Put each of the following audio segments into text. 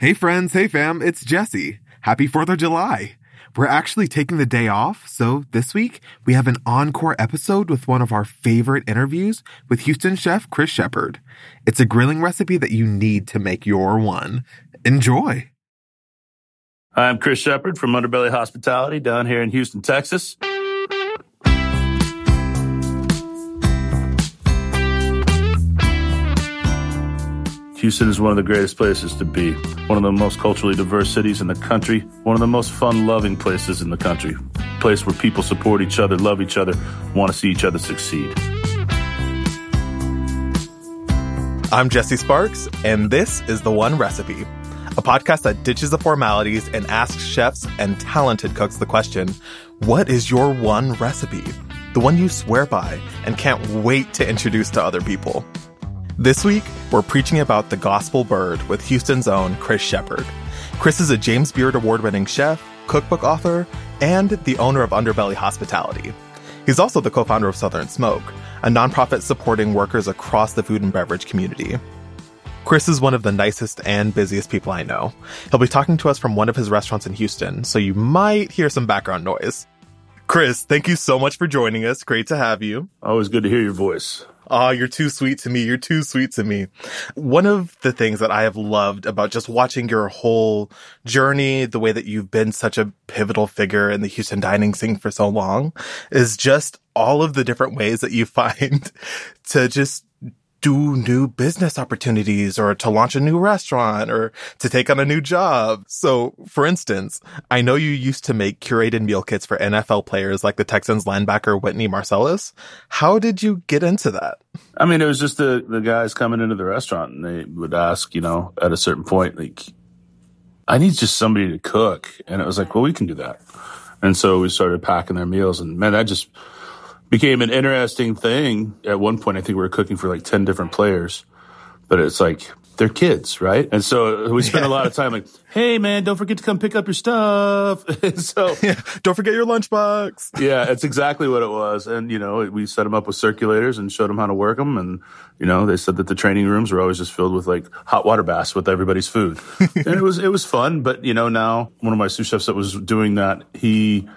Hey friends, hey fam, it's Jesse. Happy 4th of July. We're actually taking the day off, so this week we have an encore episode with one of our favorite interviews with Houston chef Chris Shepherd. It's a grilling recipe that you need to make your one. Enjoy. I'm Chris Shepherd from Underbelly Hospitality down here in Houston, Texas. Houston is one of the greatest places to be. One of the most culturally diverse cities in the country. One of the most fun loving places in the country. A place where people support each other, love each other, want to see each other succeed. I'm Jesse Sparks, and this is The One Recipe, a podcast that ditches the formalities and asks chefs and talented cooks the question What is your one recipe? The one you swear by and can't wait to introduce to other people. This week, we're preaching about the gospel bird with Houston's own Chris Shepherd. Chris is a James Beard award winning chef, cookbook author, and the owner of Underbelly Hospitality. He's also the co founder of Southern Smoke, a nonprofit supporting workers across the food and beverage community. Chris is one of the nicest and busiest people I know. He'll be talking to us from one of his restaurants in Houston, so you might hear some background noise. Chris, thank you so much for joining us. Great to have you. Always good to hear your voice. Oh, you're too sweet to me. You're too sweet to me. One of the things that I have loved about just watching your whole journey, the way that you've been such a pivotal figure in the Houston dining scene for so long is just all of the different ways that you find to just do new business opportunities or to launch a new restaurant or to take on a new job. So, for instance, I know you used to make curated meal kits for NFL players like the Texans linebacker Whitney Mercilus. How did you get into that? I mean, it was just the, the guys coming into the restaurant and they would ask, you know, at a certain point, like, I need just somebody to cook. And it was like, well, we can do that. And so we started packing their meals and man, that just, became an interesting thing. At one point, I think we were cooking for like 10 different players, but it's like, they're kids, right? And so we spent yeah. a lot of time like, hey man, don't forget to come pick up your stuff. so yeah, don't forget your lunchbox. yeah, it's exactly what it was. And you know, we set them up with circulators and showed them how to work them. And you know, they said that the training rooms were always just filled with like hot water baths with everybody's food, and it was it was fun. But you know, now one of my sous chefs that was doing that, he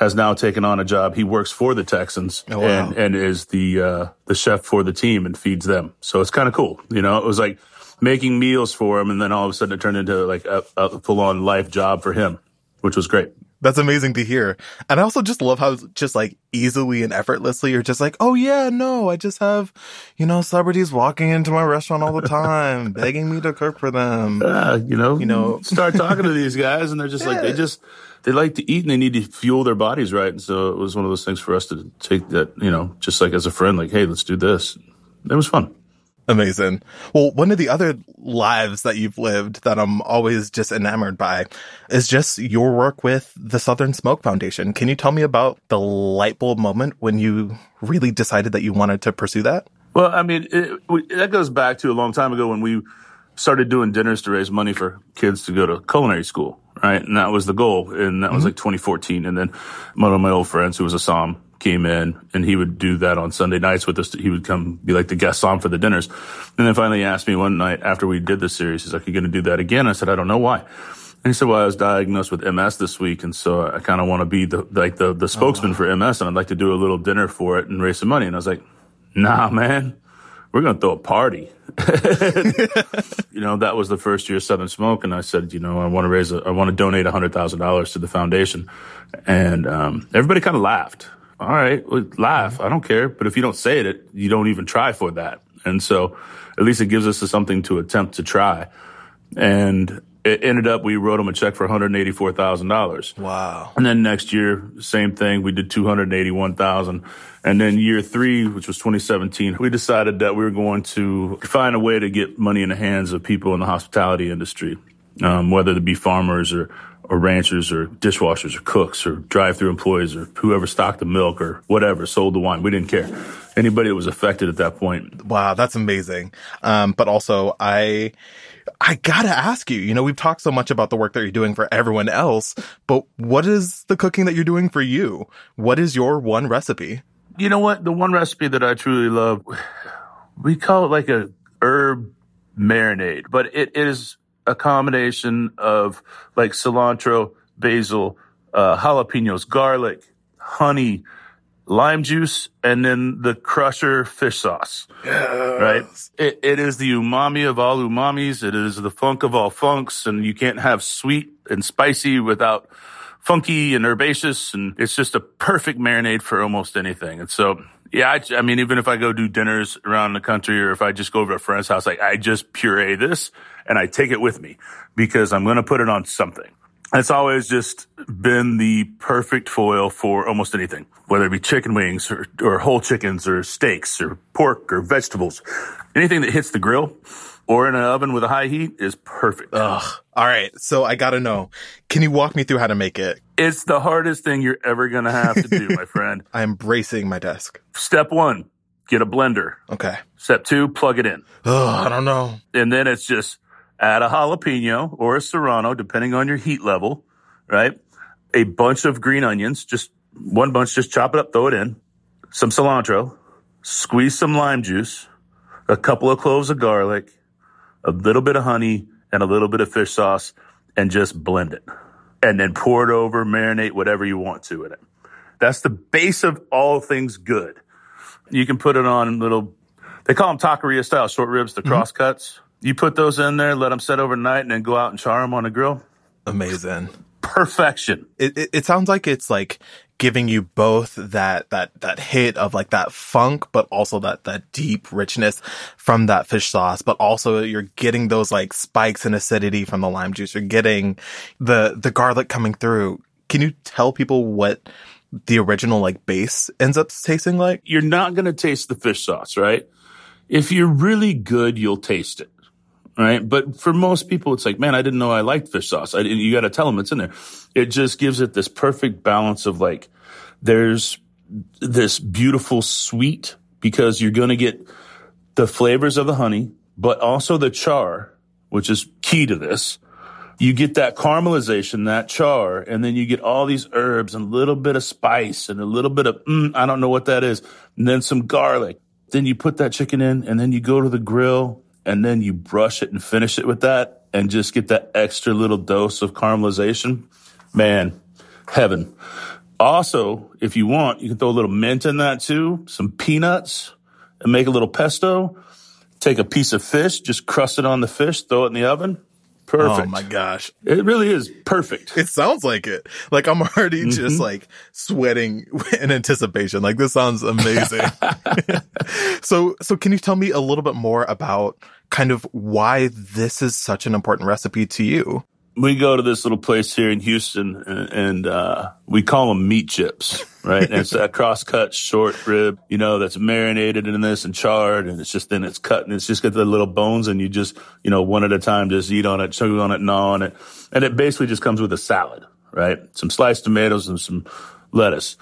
has now taken on a job. He works for the Texans oh, wow. and, and is the uh, the chef for the team and feeds them. So it's kind of cool. You know, it was like making meals for him, and then all of a sudden it turned into like a, a full on life job for him, which was great. That's amazing to hear. And I also just love how just like easily and effortlessly you're just like, oh yeah, no, I just have, you know, celebrities walking into my restaurant all the time, begging me to cook for them. Uh, you know, you know, start talking to these guys and they're just yeah. like, they just, they like to eat and they need to fuel their bodies right. And so it was one of those things for us to take that, you know, just like as a friend, like, hey, let's do this. It was fun. Amazing. Well, one of the other lives that you've lived that I'm always just enamored by is just your work with the Southern Smoke Foundation. Can you tell me about the light bulb moment when you really decided that you wanted to pursue that? Well, I mean, it, that goes back to a long time ago when we started doing dinners to raise money for kids to go to culinary school right? And that was the goal. And that mm-hmm. was like 2014. And then one of my old friends who was a som came in and he would do that on Sunday nights with us. He would come be like the guest som for the dinners. And then finally he asked me one night after we did the series, he's like, you going to do that again? I said, I don't know why. And he said, well, I was diagnosed with MS this week. And so I kind of want to be the, like the, the spokesman oh, wow. for MS and I'd like to do a little dinner for it and raise some money. And I was like, nah, man, we're going to throw a party. you know, that was the first year of Southern Smoke. And I said, you know, I want to raise, a, I want to donate $100,000 to the foundation. And, um, everybody kind of laughed. All right, well, laugh. I don't care. But if you don't say it, you don't even try for that. And so at least it gives us something to attempt to try. And it ended up we wrote them a check for $184,000. Wow. And then next year, same thing. We did 281,000. And then year three, which was 2017, we decided that we were going to find a way to get money in the hands of people in the hospitality industry, um, whether it be farmers or, or ranchers or dishwashers or cooks or drive-through employees or whoever stocked the milk or whatever, sold the wine. We didn't care. Anybody that was affected at that point. Wow, that's amazing. Um, but also I, I gotta ask you, you know, we've talked so much about the work that you're doing for everyone else, but what is the cooking that you're doing for you? What is your one recipe? You know what? The one recipe that I truly love, we call it like a herb marinade, but it is a combination of like cilantro, basil, uh, jalapenos, garlic, honey, lime juice, and then the crusher fish sauce. Right? It, it is the umami of all umamis. It is the funk of all funks, and you can't have sweet and spicy without funky and herbaceous, and it's just a perfect marinade for almost anything. And so, yeah, I, I mean, even if I go do dinners around the country, or if I just go over to a friend's house, like I just puree this and I take it with me because I'm going to put it on something. It's always just been the perfect foil for almost anything, whether it be chicken wings or, or whole chickens or steaks or pork or vegetables. Anything that hits the grill or in an oven with a high heat is perfect. Ugh. All right. So I gotta know. Can you walk me through how to make it? It's the hardest thing you're ever going to have to do, my friend. I'm bracing my desk. Step one, get a blender. Okay. Step two, plug it in. Ugh, I don't know. And then it's just add a jalapeno or a serrano, depending on your heat level, right? A bunch of green onions, just one bunch, just chop it up, throw it in. Some cilantro, squeeze some lime juice, a couple of cloves of garlic, a little bit of honey, and a little bit of fish sauce, and just blend it. And then pour it over, marinate whatever you want to in it. That's the base of all things good. You can put it on little, they call them taqueria style short ribs, the mm-hmm. cross cuts. You put those in there, let them set overnight, and then go out and char them on the grill. Amazing. Perfection. It, it it sounds like it's like giving you both that that that hit of like that funk, but also that that deep richness from that fish sauce. But also you're getting those like spikes in acidity from the lime juice. You're getting the the garlic coming through. Can you tell people what the original like base ends up tasting like? You're not going to taste the fish sauce, right? If you're really good, you'll taste it. Right. But for most people, it's like, man, I didn't know I liked fish sauce. I, you got to tell them it's in there. It just gives it this perfect balance of like, there's this beautiful sweet because you're going to get the flavors of the honey, but also the char, which is key to this. You get that caramelization, that char, and then you get all these herbs and a little bit of spice and a little bit of, mm, I don't know what that is. And then some garlic. Then you put that chicken in and then you go to the grill and then you brush it and finish it with that and just get that extra little dose of caramelization. Man, heaven. Also, if you want, you can throw a little mint in that too, some peanuts and make a little pesto. Take a piece of fish, just crust it on the fish, throw it in the oven. Perfect. Oh my gosh. It really is perfect. It sounds like it. Like I'm already mm-hmm. just like sweating in anticipation. Like this sounds amazing. so, so can you tell me a little bit more about kind of why this is such an important recipe to you? We go to this little place here in Houston and, and uh, we call them meat chips, right? and it's a cross cut short rib, you know, that's marinated in this and charred and it's just, then it's cut and it's just got the little bones and you just, you know, one at a time, just eat on it, chew on it, gnaw on it. And it basically just comes with a salad, right? Some sliced tomatoes and some lettuce,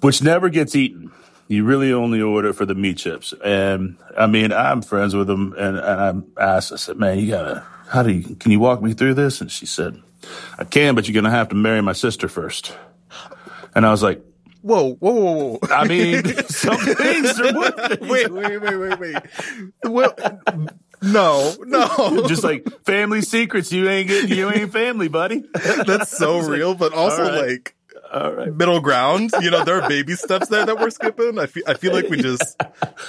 which never gets eaten. You really only order for the meat chips. And I mean, I'm friends with them and, and I asked, I said, man, you gotta, how do you, can you walk me through this? And she said, I can, but you're going to have to marry my sister first. And I was like, Whoa, whoa, whoa, whoa. I mean, some things are what wait, wait, wait, wait, wait. Well, no, no. Just like family secrets, you ain't getting, you ain't family, buddy. That's so real, but also right. like right. middle ground. You know, there are baby steps there that we're skipping. I feel, I feel like we just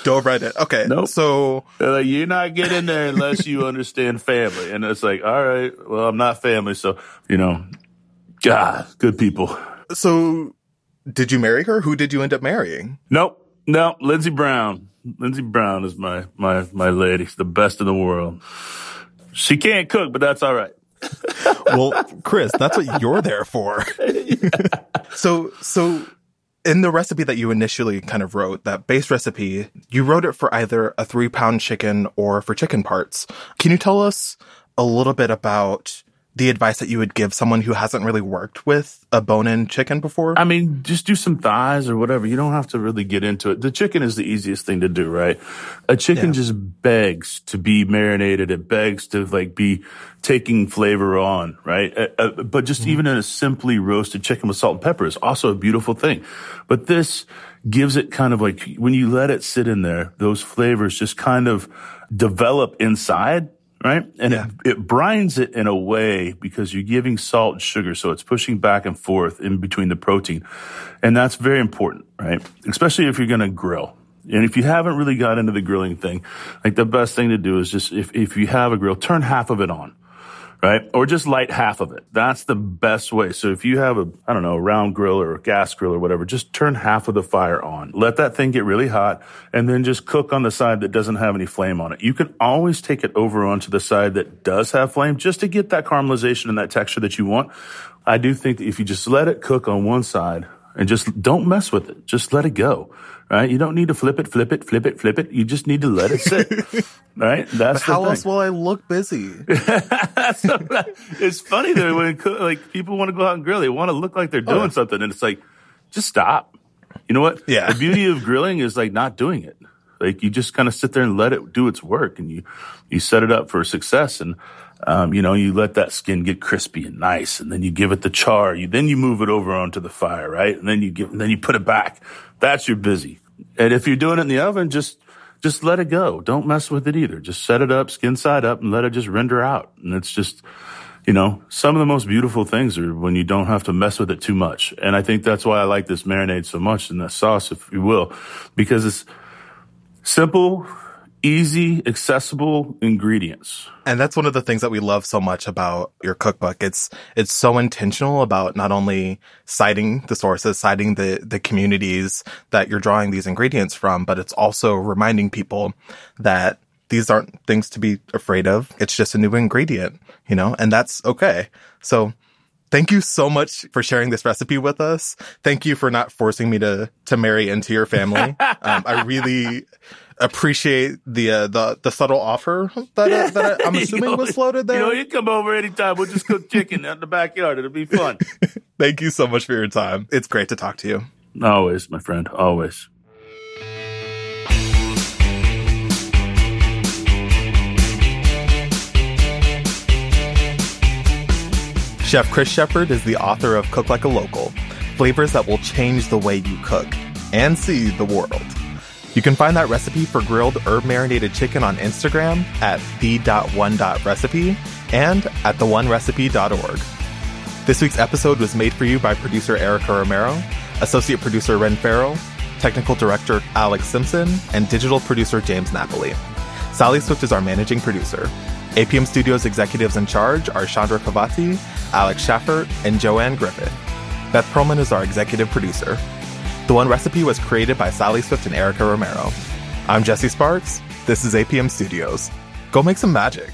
dove right in. Okay. Nope. So, like, you're not getting there unless you understand family. And it's like, all right, well, I'm not family. So, you know, God, good people. so did you marry her? Who did you end up marrying? Nope. Nope. Lindsey Brown. Lindsey Brown is my, my, my lady. She's the best in the world. She can't cook, but that's all right. Well, Chris, that's what you're there for. so, so in the recipe that you initially kind of wrote, that base recipe, you wrote it for either a three pound chicken or for chicken parts. Can you tell us a little bit about the advice that you would give someone who hasn't really worked with a bone in chicken before? I mean, just do some thighs or whatever. You don't have to really get into it. The chicken is the easiest thing to do, right? A chicken Yeah. just begs to be marinated. It begs to like be taking flavor on, right? Uh, uh, but just even in a simply roasted chicken with salt and pepper is also a beautiful thing. But this gives it kind of like when you let it sit in there, those flavors just kind of develop inside right? And yeah. it, it brines it in a way because you're giving salt and sugar. So it's pushing back and forth in between the protein. And that's very important, right? Especially if you're going to grill. And if you haven't really got into the grilling thing, like the best thing to do is just, if, if you have a grill, turn half of it on right? Or just light half of it. That's the best way. So if you have a, I don't know, a round grill or a gas grill or whatever, just turn half of the fire on. Let that thing get really hot and then just cook on the side that doesn't have any flame on it. You can always take it over onto the side that does have flame just to get that caramelization and that texture that you want. I do think that if you just let it cook on one side and just don't mess with it, just let it go right? You don't need to flip it, flip it, flip it, flip it. You just need to let it sit, right? That's how else will I look busy? it's funny that when like people want to go out and grill, they want to look like they're doing oh, yeah. something, and it's like, just stop. You know what? Yeah. The beauty of grilling is like not doing it. Like you just kind of sit there and let it do its work, and you you set it up for success, and um, you know you let that skin get crispy and nice, and then you give it the char. You then you move it over onto the fire, right? And then you give, then you put it back. That's your busy. And if you're doing it in the oven, just just let it go. Don't mess with it either. Just set it up, skin side up, and let it just render out. And it's just, you know, some of the most beautiful things are when you don't have to mess with it too much. And I think that's why I like this marinade so much and that sauce, if you will, because it's simple, easy, accessible ingredients. And that's one of the things that we love so much about your cookbook. It's it's so intentional about not only citing the sources, citing the the communities that you're drawing these ingredients from, but it's also reminding people that these aren't things to be afraid of. It's just a new ingredient, you know, and that's okay. So thank you so much for sharing this recipe with us. Thank you for not forcing me to to marry into your family. um, I really appreciate the uh, the the subtle offer that, uh, that I, am assuming was floated there. You know, you come over anytime. We'll just cook chicken out in the backyard. It'll be fun. Thank you so much for your time. It's great to talk to you. Always, my friend. Always. Chef Chris Shepherd is the author of Cook Like a Local, flavors that will change the way you cook and see the world. You can find that recipe for grilled herb marinated chicken on Instagram at the.one.recipe and at theonerecipe.org. This week's episode was made for you by producer Erica Romero, associate producer Ren Farrell, technical director Alex Simpson, and digital producer James Napoli. Sally Swift is our managing producer. APM Studios executives in charge are Chandra Kavati, Alex Schaffert, and Joanne Griffith. Beth Perlman is our executive producer. The One Recipe was created by Sally Swift and Erica Romero. I'm Jesse Sparks. This is APM Studios. Go make some magic.